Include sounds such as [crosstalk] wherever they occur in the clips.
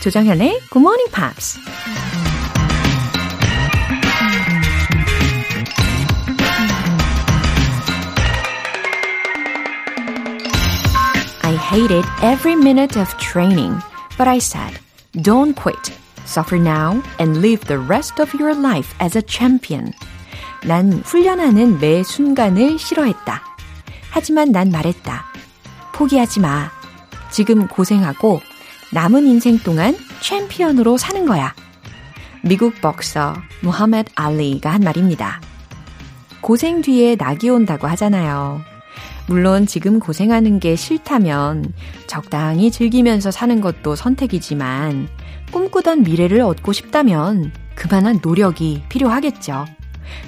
조정현의 Good Morning Pops. I hated every minute of training, but I said, don't quit. Suffer now and live the rest of your life as a champion. 난 훈련하는 매 순간을 싫어했다. 하지만 난 말했다. 포기하지 마. 지금 고생하고 남은 인생 동안 챔피언으로 사는 거야. 미국 복서 무하메드 알리가 한 말입니다. 고생 뒤에 낙이 온다고 하잖아요. 물론 지금 고생하는 게 싫다면 적당히 즐기면서 사는 것도 선택이지만 꿈꾸던 미래를 얻고 싶다면 그만한 노력이 필요하겠죠.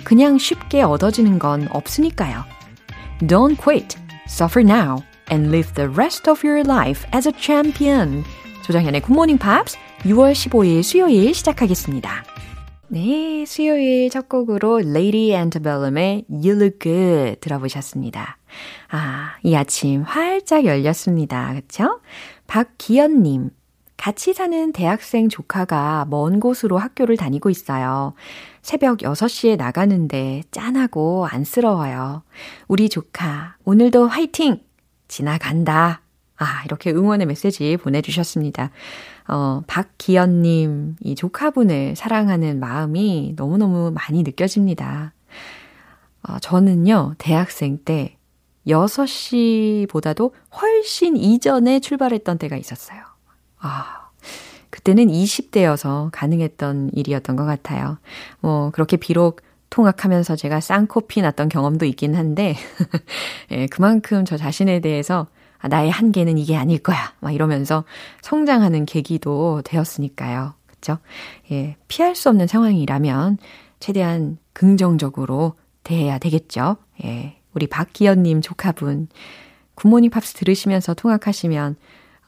그냥 쉽게 얻어지는 건 없으니까요. Don't quit, suffer now, and live the rest of your life as a champion. 조정현의 굿모닝 팝스 6월 15일 수요일 시작하겠습니다. 네, 수요일 첫 곡으로 Lady Antebellum의 You Look Good 들어보셨습니다. 아, 이 아침 활짝 열렸습니다. 그쵸? 박기현님, 같이 사는 대학생 조카가 먼 곳으로 학교를 다니고 있어요. 새벽 6시에 나가는데 짠하고 안쓰러워요. 우리 조카, 오늘도 화이팅! 지나간다. 아, 이렇게 응원의 메시지 보내주셨습니다. 어, 박기현님, 이 조카분을 사랑하는 마음이 너무너무 많이 느껴집니다. 어, 저는요, 대학생 때 6시보다도 훨씬 이전에 출발했던 때가 있었어요. 아, 그때는 20대여서 가능했던 일이었던 것 같아요. 뭐, 그렇게 비록 통학하면서 제가 쌍코피 났던 경험도 있긴 한데, [laughs] 예, 그만큼 저 자신에 대해서 아, 나의 한계는 이게 아닐 거야. 막 이러면서 성장하는 계기도 되었으니까요. 그쵸? 예, 피할 수 없는 상황이라면 최대한 긍정적으로 대해야 되겠죠. 예, 우리 박기현님 조카분, 굿모닝 팝스 들으시면서 통학하시면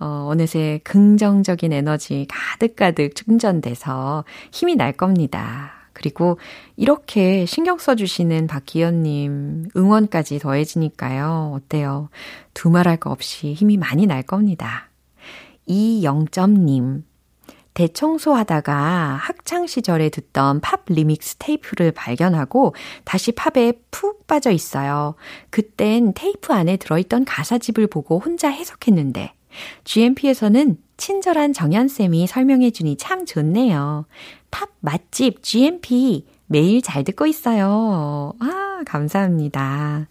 어, 어느새 긍정적인 에너지 가득가득 충전돼서 힘이 날 겁니다. 그리고 이렇게 신경 써주시는 박기현님 응원까지 더해지니까요. 어때요? 두말할 거 없이 힘이 많이 날 겁니다. 이영점님. 대청소하다가 학창 시절에 듣던 팝 리믹스 테이프를 발견하고 다시 팝에 푹 빠져 있어요. 그땐 테이프 안에 들어있던 가사집을 보고 혼자 해석했는데 GMP에서는 친절한 정연쌤이 설명해주니 참 좋네요. 팝 맛집 GMP 매일 잘 듣고 있어요. 아, 감사합니다.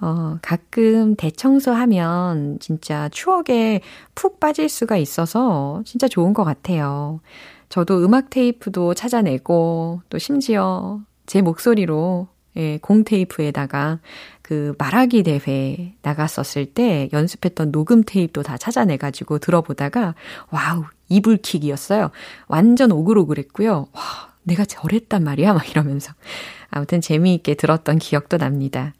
어, 가끔 대청소하면 진짜 추억에 푹 빠질 수가 있어서 진짜 좋은 것 같아요. 저도 음악 테이프도 찾아내고 또 심지어 제 목소리로 예, 공 테이프에다가 그 말하기 대회 나갔었을 때 연습했던 녹음 테이프도 다 찾아내가지고 들어보다가 wow 이불킥이었어요. 완전 오글오글했고요. 와 내가 저랬단 말이야 막 이러면서 아무튼 재미있게 들었던 기억도 납니다.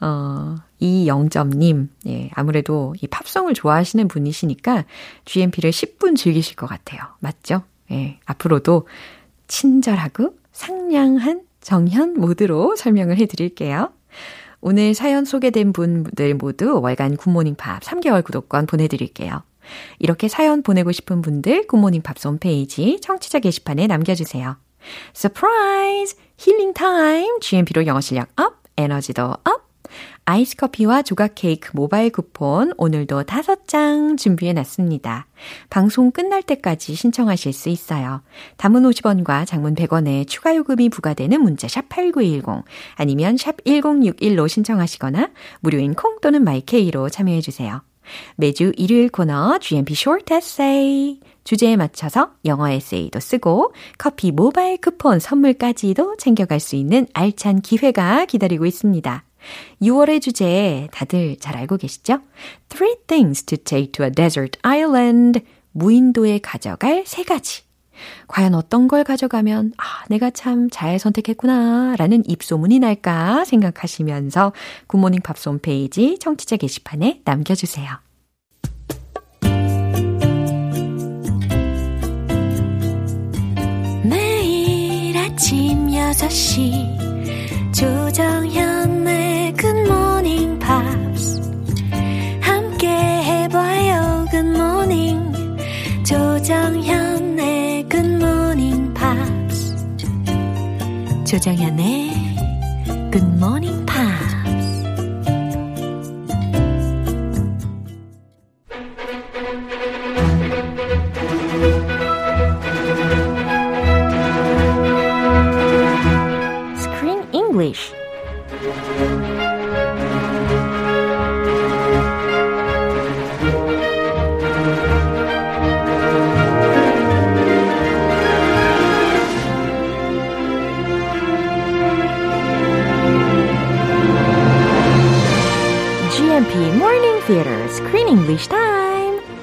어, 이영점님, 예, 아무래도 이 팝송을 좋아하시는 분이시니까 GMP를 10분 즐기실 것 같아요. 맞죠? 예, 앞으로도 친절하고 상냥한 정현 모드로 설명을 해 드릴게요. 오늘 사연 소개된 분들 모두 월간 굿모닝 팝스 3개월 구독권 보내드릴게요. 이렇게 사연 보내고 싶은 분들 굿모닝 팝스 홈페이지 청취자 게시판에 남겨주세요. Surprise! Healing time! GMP로 영어 실력 up! 에너지도 up! 아이스 커피와 조각 케이크 모바일 쿠폰 오늘도 다섯 장 준비해 놨습니다. 방송 끝날 때까지 신청하실 수 있어요. 단문 50원과 장문 100원에 추가 요금이 부과되는 문자 샵 8910 아니면 샵 1061로 신청하시거나 무료인 콩 또는 마이케이로 참여해 주세요. 매주 일요일 코너 GMP Short Essay 주제에 맞춰서 영어 에세이도 쓰고 커피 모바일 쿠폰 선물까지도 챙겨갈 수 있는 알찬 기회가 기다리고 있습니다. 6월의 주제 다들 잘 알고 계시죠? Three things to take to a desert island. 무인도에 가져갈 세 가지. 과연 어떤 걸 가져가면, 아, 내가 참 잘 선택했구나, 라는 입소문이 날까 생각하시면서 굿모닝 팝스 홈페이지 청취자 게시판에 남겨주세요. 조정현의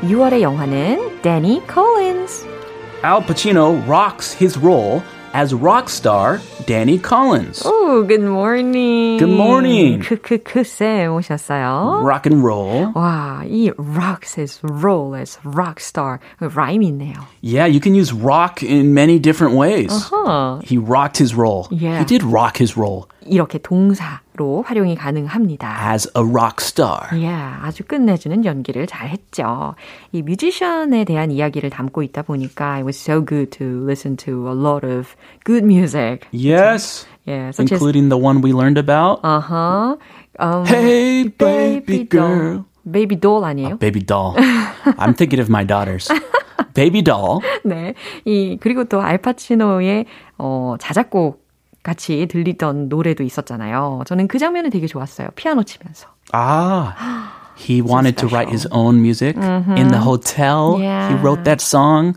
6월의 영화는 Danny Collins. Al Pacino rocks his role as rock star Danny Collins. Oh, good morning. Good morning. 크크크 쌤 오셨어요. Rock and roll. 와, 이 rocks his role as rock star 라임이 있네요. Yeah, you can use rock in many different ways. Uh-huh. He rocked his role. Yeah. He did rock his role 이렇게 동사 로 활용이 가능합니다. as a rock star. 예, 아주 끝내주는 연기를 잘 했죠. 이 뮤지션에 대한 이야기를 담고 있다 보니까 it was so good to listen to a lot of good music. Yes. Yeah, such as Including the one we learned about. uh-huh. Um, Hey, baby girl. Baby doll 아니에요? Baby doll. I'm thinking of my daughters. Baby doll. 네. 이 그리고 또 알파치노의 어 자작곡 같이 들리던 노래도 있었잖아요. 저는 그 장면이 되게 좋았어요. 피아노 치면서. Ah. [gasps] He wanted to write his special. own music in the hotel. He Yeah. wrote that song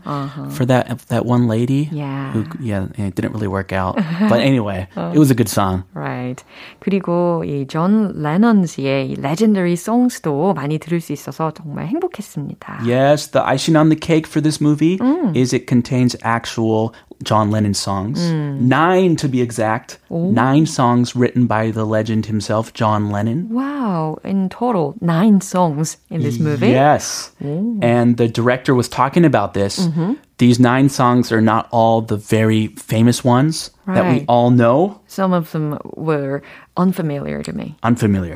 for that that one lady. Yeah. Who, yeah, it didn't really work out. [laughs] But anyway, it was a good song. Right. 그리고 이존 레넌 씨의 이 legendary songs도 많이 들을 수 있어서 정말 행복했습니다. Yes, the icing on the cake for this movie is it contains actual John Lennon songs. Nine to be exact. Nine songs written by the legend himself, John Lennon. Wow, in total nine songs in this movie. Yes. And the director was talking about this. Mm-hmm These nine songs are not all the very famous ones that we Right. all know. Some of them were unfamiliar to me. Unfamiliar.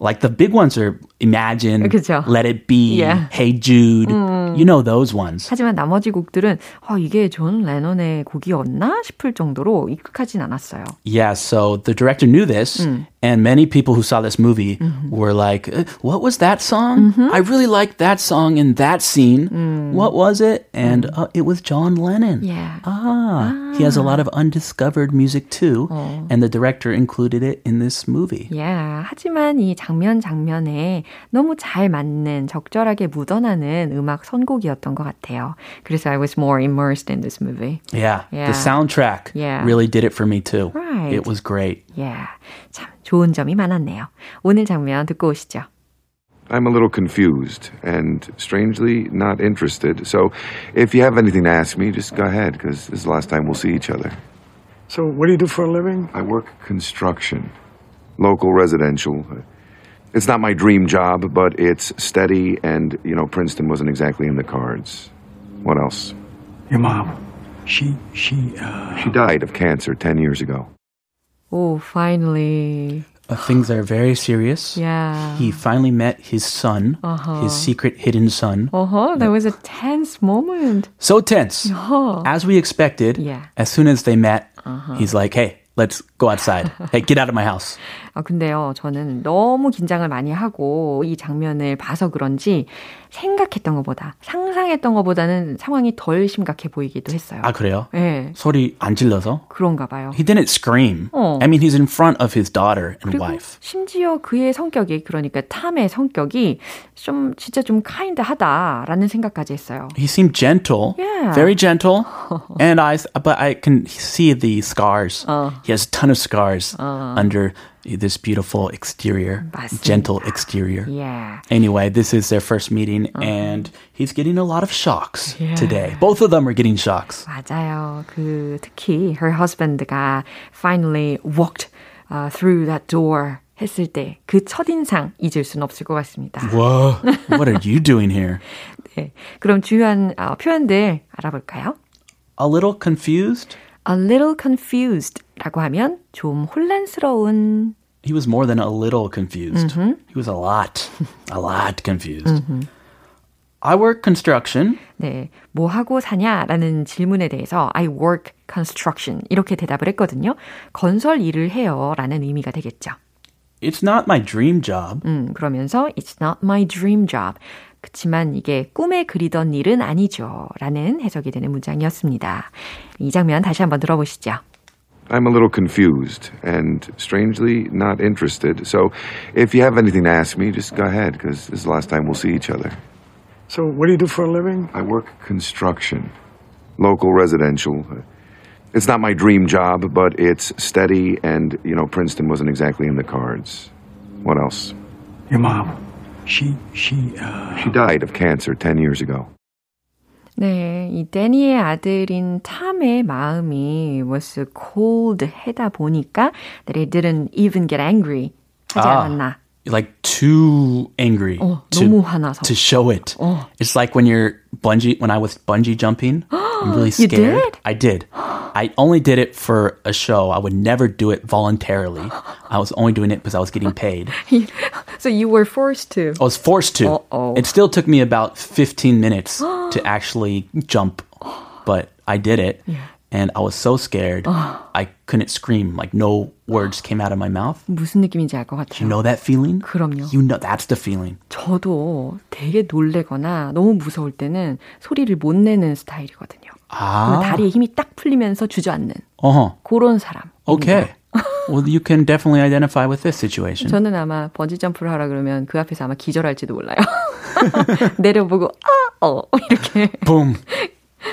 Like the big ones are Imagine, 그쵸. Let It Be, Yeah. Hey Jude. You know those ones. 하지만 나머지 곡들은 어, 이게 존 레논의 곡이었나 싶을 정도로 익숙하진 않았어요. Yeah, so the director knew this, and many people who saw this movie were like, "Uh, What was that song? I really liked that song in that scene. What was it? And uh, it was John Lennon. Yeah. Ah, he has a lot of undiscovered music too, and the director included it in this movie. Yeah. 하지만 이 장면 장면에 너무 잘 맞는 적절하게 묻어나는 음악 선곡이었던 것 같아요. 그래서 I was more immersed in this movie. Yeah, Yeah. the soundtrack Yeah. really did it for me too. Right. It was great. Yeah. 참 좋은 점이 많았네요. 오늘 장면 듣고 오시죠. I'm a little confused and strangely not interested. So if you have anything to ask me, just go ahead, because this is the last time we'll see each other. So, what do you do for a living? I work construction, local residential. It's not my dream job, but it's steady, and, you know, Princeton wasn't exactly in the cards. What else? Your mom. She, she, uh, She died of cancer 10 years ago. Oh, finally. Uh, things are very serious. Yeah. He finally met his son, his secret hidden son. Uh-huh. That was a tense moment. So tense. Oh. As we expected, Yeah. as soon as they met, he's like, hey, let's go outside. hey, get out of my house. 아, 근데요, 저는 너무 긴장을 많이 하고 이 장면을 봐서 그런지 생각했던 것보다, 상상했던 것보다는 상황이 덜 심각해 보이기도 했어요. 아, 그래요? 네, 소리 안 질러서? 그런가 봐요. He didn't scream. 어. I mean, he's in front of his daughter and 그리고 wife. 심지어 그의 성격이, 그러니까 탐의 성격이 좀, 진짜 좀 카인드하다라는 생각까지 했어요. He seemed gentle, Yeah. very gentle, and I, but I can see the scars. 어. He has a ton of scars under this beautiful exterior, 맞습니다. gentle exterior. Yeah. Anyway, this is their first meeting, and he's getting a lot of shocks today. Both of them are getting shocks. 맞아요. 그 특히 her husband가 finally walked uh, through that door 했을 때 그 첫인상 잊을 수는 없을 것 같습니다. Whoa, what are you doing here? [laughs] 네. 그럼 주요한 어, 표현들 알아볼까요? A little confused? A little confused 라고 하면 좀 혼란스러운 He was more than a little confused. He was a lot, a lot confused. I work construction. 네, 뭐 하고 사냐라는 질문에 대해서 I work construction 이렇게 대답을 했거든요. 건설 일을 해요라는 의미가 되겠죠. It's not my dream job. 음, 그러면서 It's not my dream job. 그치만 이게 꿈에 그리던 일은 아니죠. 라는 해석이 되는 문장이었습니다. 이 장면 다시 한번 들어보시죠. I'm a little confused and strangely not interested. So if you have anything to ask me, just go ahead, because this is the last time we'll see each other. So what do you do for a living? I work construction, local residential. It's not my dream job, but it's steady, and, you know, Princeton wasn't exactly in the cards. What else? Your mom. She she uh She died of cancer 10 years ago. 네, 이 데니의 아들인 탐의 마음이 was cold 하다 보니까 that he didn't even get angry 하지 아. 않았나. like too angry to, to show it. It's like when you're bungee when I was bungee jumping. [gasps] I'm really scared. Did? I did. I only did it for a show. I would never do it voluntarily. I was only doing it because I was getting paid. [laughs] so you were forced to. I was forced to. Uh-oh. It still took me about 15 minutes [gasps] to actually jump, but I did it. Yeah. And I was so scared. I couldn't scream. Like no words came out of my mouth. 무슨 느낌인지 알 것 같아요. You know that feeling? 그럼요. You know that's the feeling. 저도 되게 놀래거나 너무 무서울 때는 소리를 못 내는 스타일이거든요. 아. 다리에 힘이 딱 풀리면서 주저앉는 Uh-huh. 그런 사람. Okay. well, you can definitely identify with this situation. 저는 아마 번지 점프를 하라 그러면 그 앞에서 아마 기절할지도 몰라요. 내려보고 아, 어 이렇게. Boom.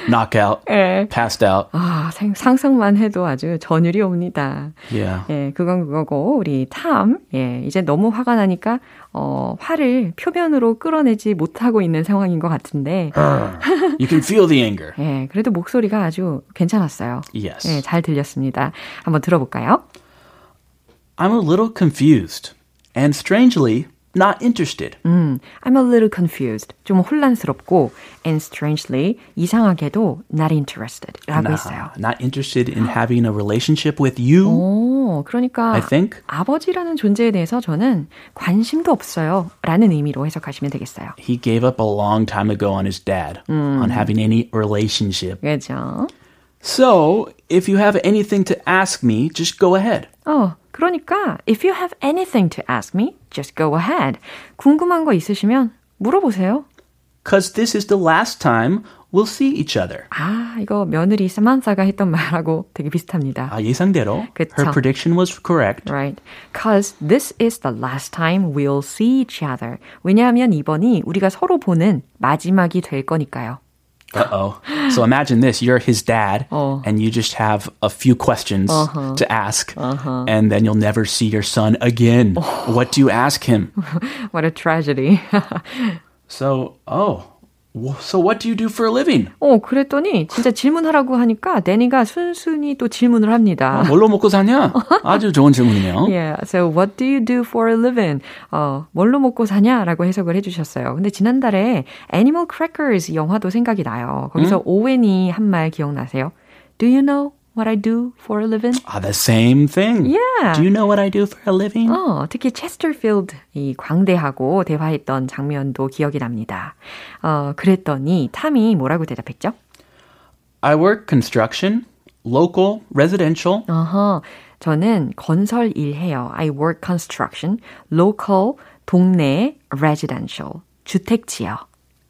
Knockout. 예. Passed out. 아, 생- 상상만 해도 아주 전율이 옵니다. Yeah. 예, 그건 그거고 우리 탐, 예, 이제 너무 화가 나니까 어, 화를 표면으로 끌어내지 못하고 있는 상황인 것 같은데, You can feel the anger. [laughs] 예, 그래도 목소리가 아주 괜찮았어요. Yes. 예, 잘 들렸습니다. 한번 들어볼까요? I'm a little confused and strangely not interested. 음, I'm a little confused. 좀 혼란스럽고, and strangely, 이상하게도 not interested 라고 Nah, 했어요. not interested in having a relationship with you. 오, 그러니까 I think. 아버지라는 존재에 대해서 저는 관심도 없어요. 라는 의미로 해석하시면 되겠어요. He gave up a long time ago on his dad on having any relationship. 그죠? So, if you have anything to ask me, just go ahead. 어, 그러니까 if you have anything to ask me, just go ahead. 궁금한 거 있으시면 물어보세요. Because this is the last time we'll see each other. 아, 이거 며느리 사만사가 했던 말하고 되게 비슷합니다. 아, 예상대로. 그쵸. Her prediction was correct. Right. Cause this is the last time we'll see each other. 왜냐하면 이번이 우리가 서로 보는 마지막이 될 거니까요. Uh-oh. So imagine this. You're his dad, 어. and you just have a few questions uh-huh. to ask, uh-huh. and then you'll never see your son again. Oh. What do you ask him? [laughs] What a tragedy. [laughs] So, oh, so what do you do for a living? 어, 그랬더니 진짜 질문하라고 하니까 데니가 순순히 또 질문을 합니다. 뭘로 먹고 사냐? [laughs] 아주 좋은 질문이네요. Yeah, so what do you do for a living? 어, 뭘로 먹고 사냐라고 해석을 해주셨어요. 근데 지난달에 Animal Crackers 영화도 생각이 나요. 거기서 오웬이 한 말 기억나세요? Do you know what I do for a living? Ah, the same thing. Yeah. Do you know what I do for a living? 어, 특히 체스터필드 이 광대하고 대화했던 장면도 기억이 납니다. 어, 그랬더니 탐이 뭐라고 대답했죠? I work construction, local, residential. 어허, 저는 건설 일 해요. I work construction, local, 동네, residential, 주택지요.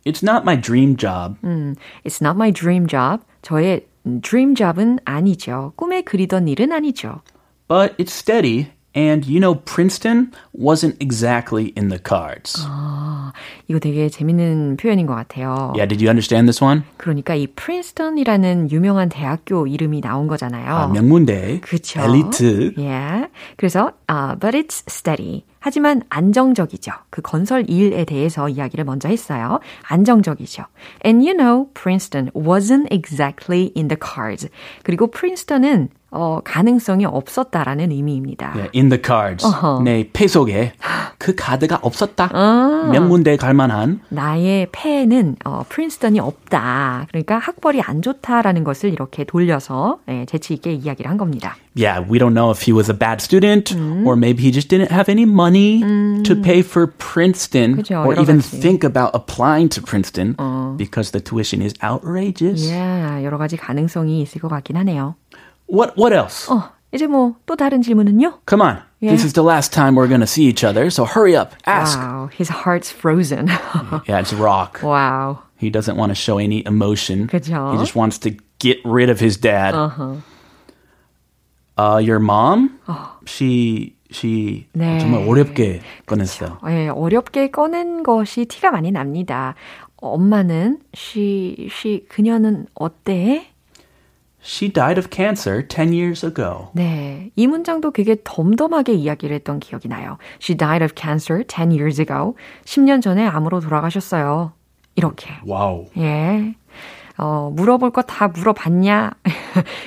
It's not my dream job, 음, it's not my dream job. 저의 dream job은 아니죠. 꿈에 그리던 일은 아니죠. but it's steady. And you know, Princeton wasn't exactly in the cards. 아, 이거 되게 재밌는 표현인 것 같아요. Yeah, did you understand this one? 그러니까 이 프린스턴이라는 유명한 대학교 이름이 나온 거잖아요. 아, 명문대, 그쵸. 엘리트. 예. 그래서 uh, but it's steady. 하지만 안정적이죠. 그 건설 일에 대해서 이야기를 먼저 했어요. 안정적이죠. And you know, Princeton wasn't exactly in the cards. 그리고 프린스턴은 어, 가능성이 없었다라는 의미입니다. Yeah, in the cards. 어허. 내패 속에 그 카드가 없었다. 아. 명문대 갈 만한. 나의 패는 어, 프린스턴이 없다. 그러니까 학벌이 안 좋다라는 것을 이렇게 돌려서 예, 재치 있게 이야기를 한 겁니다. Yeah, we don't know if he was a bad student 음. or maybe he just didn't have any money 음. to pay for Princeton 그죠, or even 가지. think about applying to Princeton 어. because the tuition is outrageous. Yeah, 여러 가지 가능성이 있을 것 같긴 하네요. What what else? 어, 이제 뭐 또 다른 질문은요? Come on. Yeah. This is the last time we're going to see each other, so hurry up. Ask. Wow, his heart's frozen. [laughs] yeah, it's rock. Wow. He doesn't want to show any emotion. 그죠? He just wants to get rid of his dad. Uh-huh. Uh, your mom? Oh. She she 네. 정말 어렵게 꺼냈어요. 네, 어렵게 꺼낸 것이 티가 많이 납니다. 엄마는 she she 그녀는 어때? She died of cancer 10 years ago. 네. 이 문장도 되게 덤덤하게 이야기를 했던 기억이 나요. She died of cancer 10 years ago. 10년 전에 암으로 돌아가셨어요. 이렇게. Wow. 예. 어, 물어볼 거 다 물어봤냐?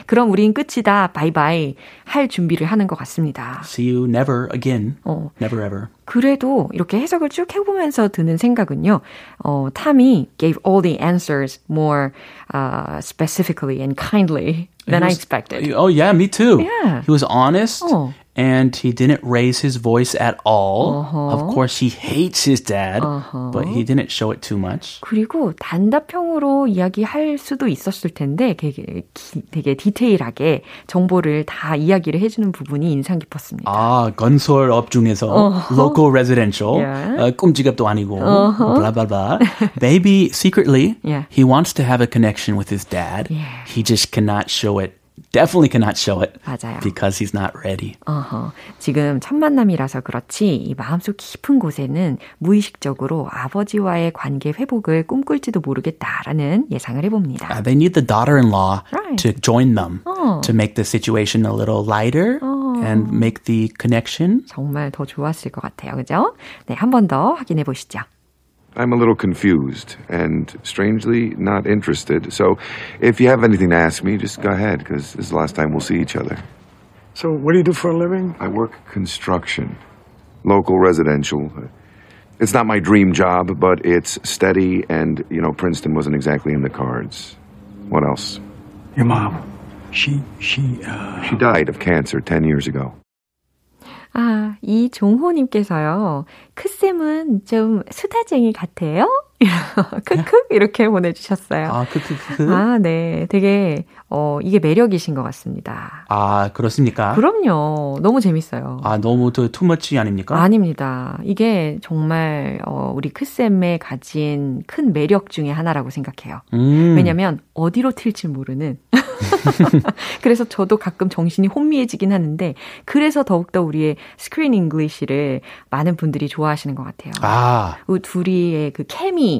그럼 우린 끝이다. 바이바이. 할 준비를 하는 것 같습니다. See you never again. 어. Never ever. 그래도 이렇게 해석을 쭉 해보면서 드는 생각은요. 어, 탐이 gave all the answers more uh, specifically and kindly than was, I expected. Oh yeah, me too. Yeah. He was honest. 어. and he didn't raise his voice at all. Uh-huh. Of course, he hates his dad, uh-huh. but he didn't show it too much. 그리고 단답형으로 이야기할 수도 있었을 텐데 되게, 되게 디테일하게 정보를 다 이야기를 해주는 부분이 인상 깊었습니다. 아, 건설업 중에서 uh-huh. local residential, yeah. 어, 꿈지갑도 아니고, uh-huh. blah, blah, blah. Maybe secretly, yeah. he wants to have a connection with his dad. Yeah. He just cannot show it definitely cannot show it. 맞아요. Because he's not ready. 어허. 지금 첫 만남이라서 그렇지 이 마음속 깊은 곳에는 무의식적으로 아버지와의 관계 회복을 꿈꿀지도 모르겠다라는 예상을 해봅니다. Uh, they need the daughter-in-law right. to join them 어. to make the situation a little lighter. 어. and make the connection. 정말 더 좋았을 것 같아요. 그죠? 네, 한 번 더 확인해 보시죠. I'm a little confused and strangely not interested. So if you have anything to ask me, just go ahead because this is the last time we'll see each other. So what do you do for a living? I work construction, local residential. It's not my dream job, but it's steady and, you know, Princeton wasn't exactly in the cards. What else? Your mom. She, she, uh... She died of cancer 10 years ago. 아, 이종호님께서요. 크쌤은 좀 수다쟁이 같아요? 크크 이렇게 보내주셨어요. 아 크크크. 아 네, 되게 어 이게 매력이신 것 같습니다. 아 그렇습니까? 그럼요, 너무 재밌어요. 아 너무 또 투머치 아닙니까? 아닙니다. 이게 정말 어 우리 크쌤의 가진 큰 매력 중에 하나라고 생각해요. 음. 왜냐하면 어디로 튈지 모르는. [laughs] [laughs] 그래서 저도 가끔 정신이 혼미해지긴 하는데 그래서 더욱더 우리의 Screen English를 많은 분들이 좋아하시는 것 같아요. 아. 둘이의 그 케미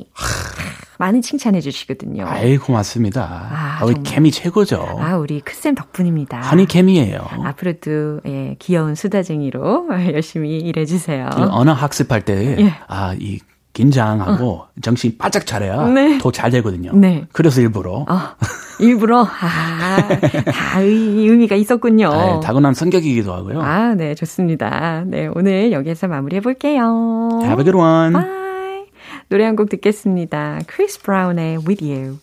많은 칭찬해 주시거든요. 아이 고맙습니다. 아, 아, 우리 케미 최고죠. 아 우리 크쌤 덕분입니다. 한이 케미예요. 앞으로도 예, 귀여운 수다쟁이로 [laughs] 열심히 일해 주세요. 언어 학습할 때 예. 아 이 긴장하고 어. 정신 바짝 차려야 네. 더잘 되거든요. 네. 그래서 일부러. 어, 일부러 아, 다 의, 의미가 있었군요. 네, 타고난 성격이기도 하고요. 아, 네, 좋습니다. 네, 오늘 여기에서 마무리해 볼게요. Have a good one. Bye. 노래 한 곡 듣겠습니다. 크리스 브라운의 With You.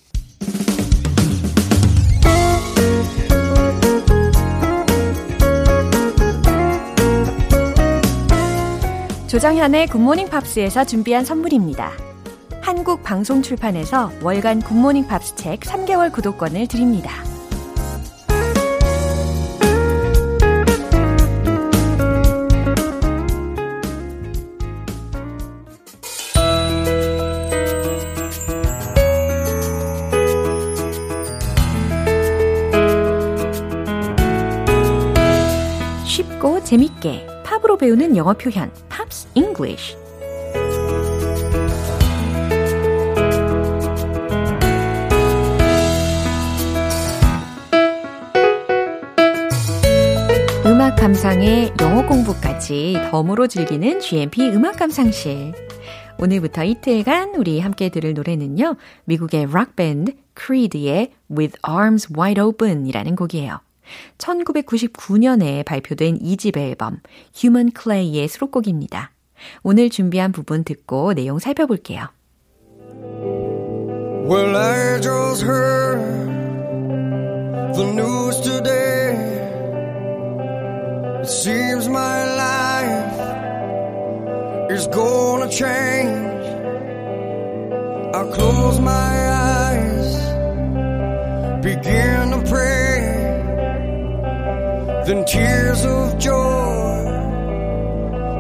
조정현의 굿모닝 팝스에서 준비한 선물입니다. 한국 방송 출판에서 월간 굿모닝 팝스 책 3개월 구독권을 드립니다. 재밌게 팝으로 배우는 영어 표현, Pops English. 음악 감상에 영어 공부까지 덤으로 즐기는 GMP 음악 감상실. 오늘부터 이틀간 우리 함께 들을 노래는요. 미국의 락 밴드 크리드의 With Arms Wide Open이라는 곡이에요. 1999년에 발표된 2집 앨범 Human Clay의 수록곡입니다. 오늘 준비한 부분 듣고 내용 살펴볼게요. Well, I just heard the news today. It seems my life is gonna change. I close my eyes, begin to pray. Then tears of joy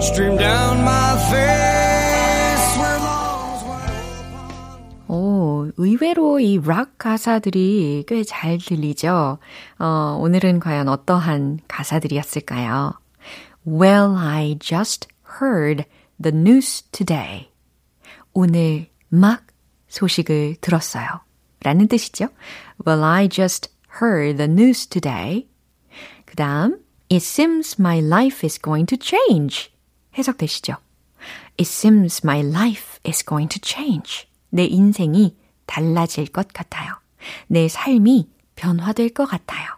stream down my face. Where lungs wide 오, 의외로 이 락 가사들이 꽤 잘 들리죠? 어, 오늘은 과연 어떠한 가사들이었을까요? Well, I just heard the news today. 오늘 막 소식을 들었어요. 라는 뜻이죠. Well, I just heard the news today. 그 다음, It seems my life is going to change. 해석되시죠? It seems my life is going to change. 내 인생이 달라질 것 같아요. 내 삶이 변화될 것 같아요.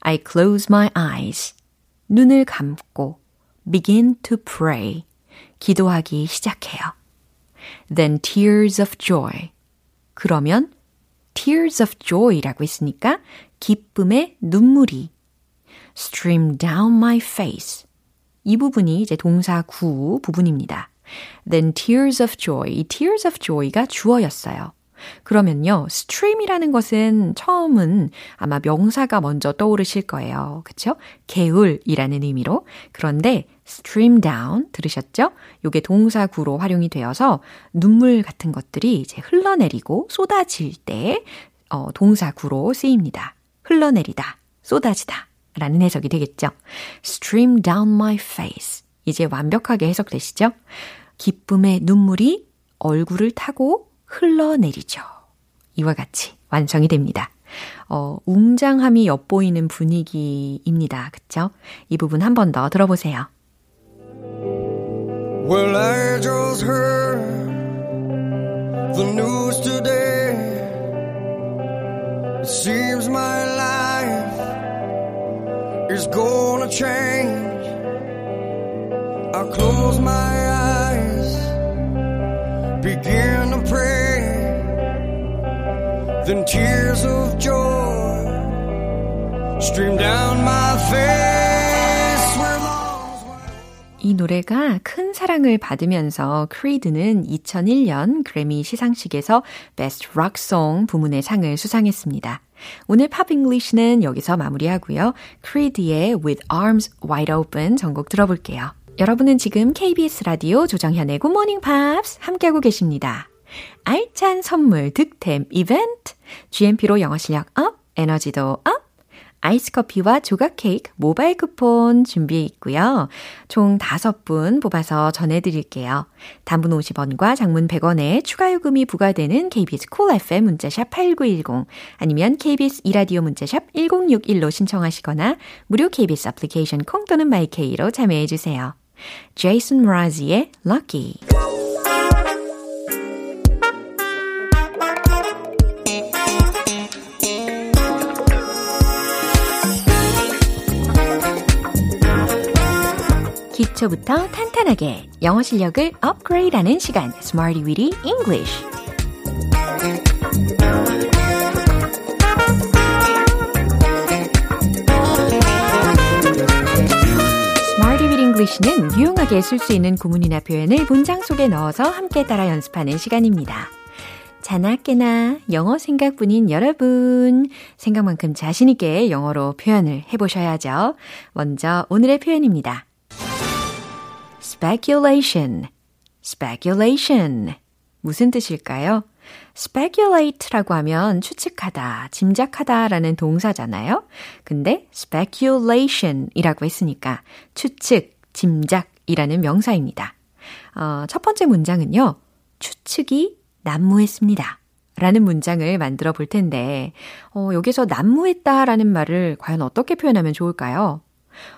I close my eyes. 눈을 감고 begin to pray. 기도하기 시작해요. Then tears of joy. 그러면 tears of joy라고 했으니까 기쁨의 눈물이 stream down my face. 이 부분이 이제 동사 구 부분입니다. Then tears of joy. 이 tears of joy가 주어였어요. 그러면요, stream이라는 것은 처음은 아마 명사가 먼저 떠오르실 거예요. 그쵸? 개울이라는 의미로. 그런데 stream down 들으셨죠? 요게 동사구로 활용이 되어서 눈물 같은 것들이 이제 흘러내리고 쏟아질 때 어, 동사구로 쓰입니다. 흘러내리다, 쏟아지다 라는 해석이 되겠죠. stream down my face. 이제 완벽하게 해석되시죠? 기쁨의 눈물이 얼굴을 타고 흘러내리죠. 이와 같이 완성이 됩니다. 어, 웅장함이 엿보이는 분위기입니다. 그쵸? 이 부분 한 번 더 들어보세요. Well, I just heard the news today. It seems my life is gonna change. I close my eyes, begin to pray. Then tears of joy stream down my face. 이 노래가 큰 사랑을 받으면서 크리드는 2001년 그래미 시상식에서 Best Rock Song 부문의 상을 수상했습니다. 오늘 Pop English는 여기서 마무리하고요. 크리드의 With Arms Wide Open 전곡 들어볼게요. 여러분은 지금 KBS 라디오 조정현의 Good Morning Pops 함께하고 계십니다. 알찬 선물 득템 이벤트 GMP로 영어 실력 up, 에너지도 up 아이스 커피와 조각 케이크 모바일 쿠폰 준비해 있고요. 총 5분 뽑아서 전해드릴게요. 단문 50원과 장문 100원에 추가 요금이 부과되는 KBS Cool FM 문자샵 8910 아니면 KBS 2라디오 문자샵 1061로 신청하시거나 무료 KBS 애플리케이션 콩 또는 마이케이로 참여해 주세요. 제이슨 므라즈의 Lucky 기초부터 탄탄하게 영어 실력을 업그레이드하는 시간 Smarty Weedy English는 유용하게 쓸 수 있는 구문이나 표현을 문장 속에 넣어서 함께 따라 연습하는 시간입니다. 자나깨나 영어 생각뿐인 여러분, 생각만큼 자신있게 영어로 표현을 해보셔야죠. 먼저 오늘의 표현입니다. Speculation, speculation. 무슨 뜻일까요? speculate라고 하면 추측하다, 짐작하다 라는 동사잖아요. 근데 speculation이라고 했으니까 추측, 짐작이라는 명사입니다. 어, 첫 번째 문장은요. 추측이 난무했습니다. 라는 문장을 만들어 볼 텐데, 어, 여기서 난무했다 라는 말을 과연 어떻게 표현하면 좋을까요?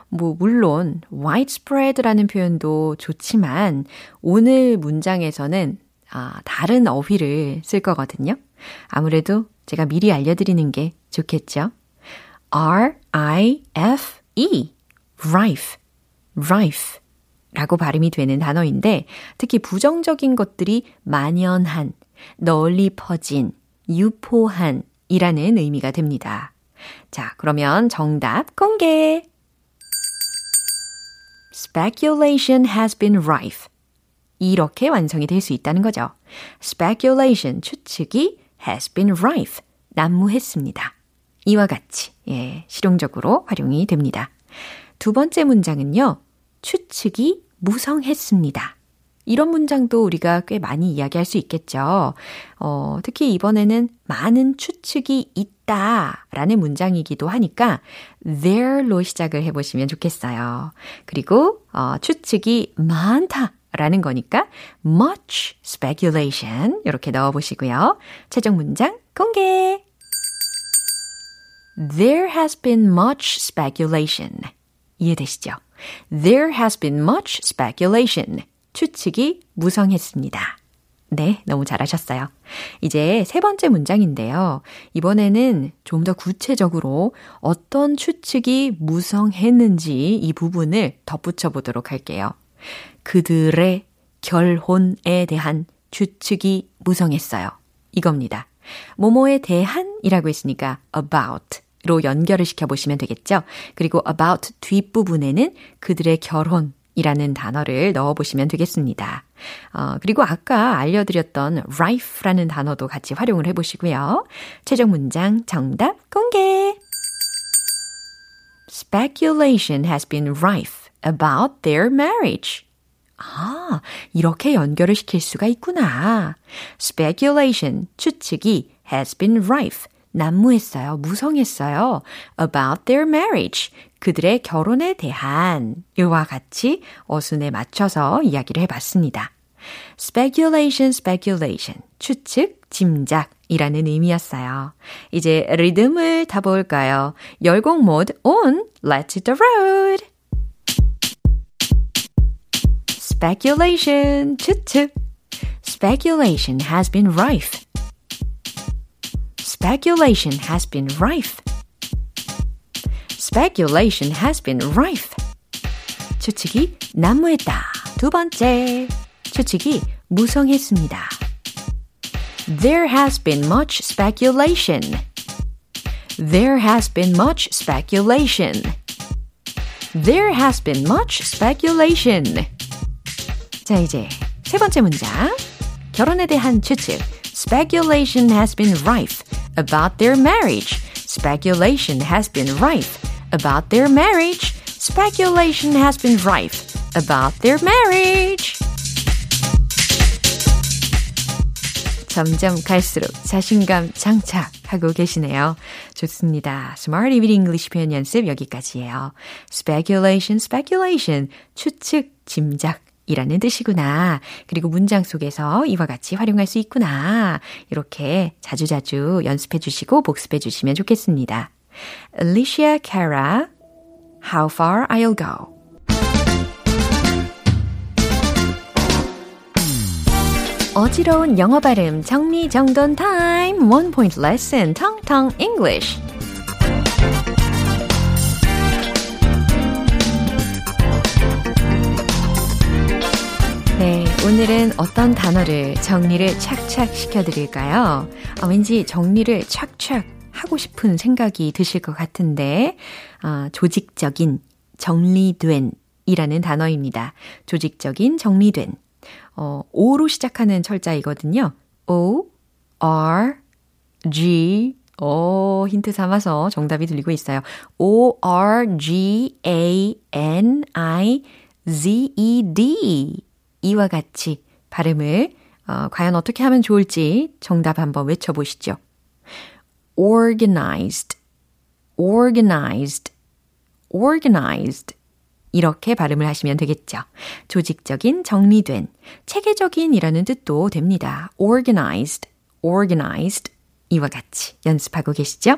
뭐, 물론, widespread라는 표현도 좋지만, 오늘 문장에서는, 아, 다른 어휘를 쓸 거거든요. 아무래도 제가 미리 알려드리는 게 좋겠죠. R-I-F-E, rife, rife. 라고 발음이 되는 단어인데 특히 부정적인 것들이 만연한, 널리 퍼진, 유포한 이라는 의미가 됩니다. 자, 그러면 정답 공개! Speculation has been rife. 이렇게 완성이 될 수 있다는 거죠. Speculation, 추측이 has been rife. 난무했습니다. 이와 같이, 예, 실용적으로 활용이 됩니다. 두 번째 문장은요, 추측이 무성했습니다. 이런 문장도 우리가 꽤 많이 이야기할 수 있겠죠. 어, 특히 이번에는 많은 추측이 있다 라는 문장이기도 하니까 there로 시작을 해보시면 좋겠어요. 그리고 어, 추측이 많다 라는 거니까 much speculation 이렇게 넣어보시고요. 최종 문장 공개! There has been much speculation. 이해되시죠? There has been much speculation. 추측이 무성했습니다. 네, 너무 잘하셨어요. 이제 세 번째 문장인데요. 이번에는 좀 더 구체적으로 어떤 추측이 무성했는지 이 부분을 덧붙여 보도록 할게요. 그들의 결혼에 대한 추측이 무성했어요. 이겁니다. 뭐뭐에 대한이라고 했으니까 about 로 연결을 시켜보시면 되겠죠. 그리고 about 뒷부분에는 그들의 결혼 이라는 단어를 넣어보시면 되겠습니다. 어, 그리고 아까 알려드렸던 rife라는 단어도 같이 활용을 해보시고요. 최종 문장 정답 공개! Speculation has been rife about their marriage. 아, 이렇게 연결을 시킬 수가 있구나. Speculation, 추측이 has been rife, 난무했어요, 무성했어요. about their marriage, 그들의 결혼에 대한 이와 같이 어순에 맞춰서 이야기를 해봤습니다. speculation, speculation, 추측, 짐작, 이라는 의미였어요. 이제 리듬을 타볼까요? 열곡 모드 on, let's hit the road! speculation, 추측. speculation has been rife. speculation has been rife. speculation has been rife. 추측이 난무했다. 두 번째, 추측이 무성했습니다. There has been much speculation. There has been much speculation. There has been much speculation. 자, 이제 세 번째 문장. 결혼에 대한 추측. Speculation has been rife about their marriage. Speculation has been rife about their marriage. Speculation has been rife about their marriage. 점점 갈수록 자신감 장착하고 계시네요. 좋습니다. Smart Evening English 표현 연습 여기까지예요. Speculation, speculation, 추측, 짐작, 이라는 뜻이구나. 그리고 문장 속에서 이와 같이 활용할 수 있구나. 이렇게 자주자주 연습해 주시고 복습해 주시면 좋겠습니다. Alicia Cara, How Far I'll Go. 어지러운 영어 발음 정리정돈 타임 One Point Lesson 텅텅 네, 오늘은 어떤 단어를 정리를 착착 시켜드릴까요? 아, 왠지 정리를 착착 하고 싶은 생각이 드실 것 같은데, 아, 조직적인, 정리된 이라는 단어입니다. 조직적인, 정리된. 어, O로 시작하는 철자이거든요. O, R, G, 오, 힌트 삼아서 정답이 들리고 있어요. O, R, G, A, N, I, Z, E, D. 이와 같이 발음을 어, 과연 어떻게 하면 좋을지 정답 한번 외쳐보시죠. organized, organized, organized. 이렇게 발음을 하시면 되겠죠. 조직적인, 정리된, 체계적인 이라는 뜻도 됩니다. organized, organized. 이와 같이 연습하고 계시죠?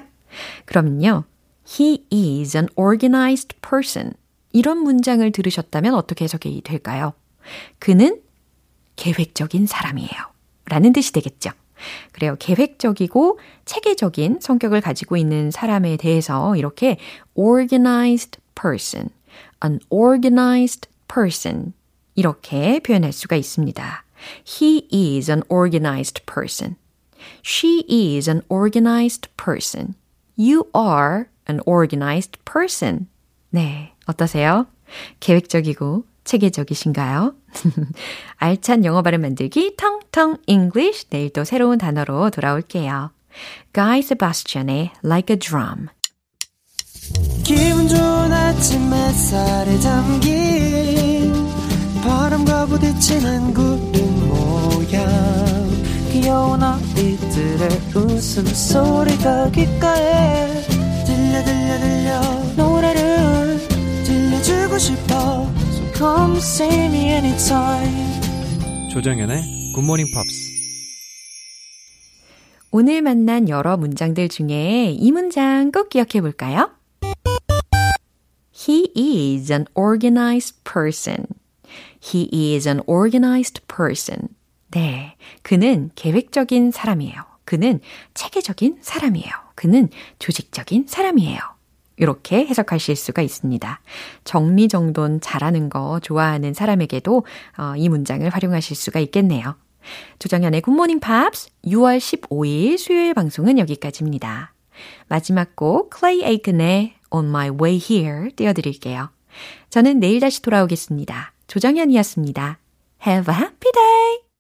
그럼요. He is an organized person. 이런 문장을 들으셨다면 어떻게 해석이 될까요? 그는 계획적인 사람이에요. 라는 뜻이 되겠죠. 그래요. 계획적이고 체계적인 성격을 가지고 있는 사람에 대해서 이렇게 organized person, an organized person 이렇게 표현할 수가 있습니다. He is an organized person. She is an organized person. You are an organized person. 네, 어떠세요? 계획적이고 체계적이신가요? [laughs] 알찬 영어 발음 만들기 텅텅 English. 내일 또 새로운 단어로 돌아올게요. Guy Sebastian의 Like a Drum. 기분 좋은 아침 햇살에 담긴 바람과 부딪히는 구름 모양. 귀여운 아이들의 웃음소리가 귓가에 들려 들려 들려. 노래를 들려주고 싶어 come see me anytime 조정연의 굿모닝 팝스 오늘 만난 여러 문장들 중에 이 문장 꼭 기억해 볼까요? He is an organized person. He is an organized person. 네. 그는 계획적인 사람이에요. 그는 체계적인 사람이에요. 그는 조직적인 사람이에요. 이렇게 해석하실 수가 있습니다. 정리정돈 잘하는 거 좋아하는 사람에게도 어, 이 문장을 활용하실 수가 있겠네요. 조정현의 굿모닝 팝스 6월 15일 수요일 방송은 여기까지입니다. 마지막 곡 클레이 에이큰의 On My Way Here 띄워드릴게요. 저는 내일 다시 돌아오겠습니다. 조정현이었습니다. Have a happy day!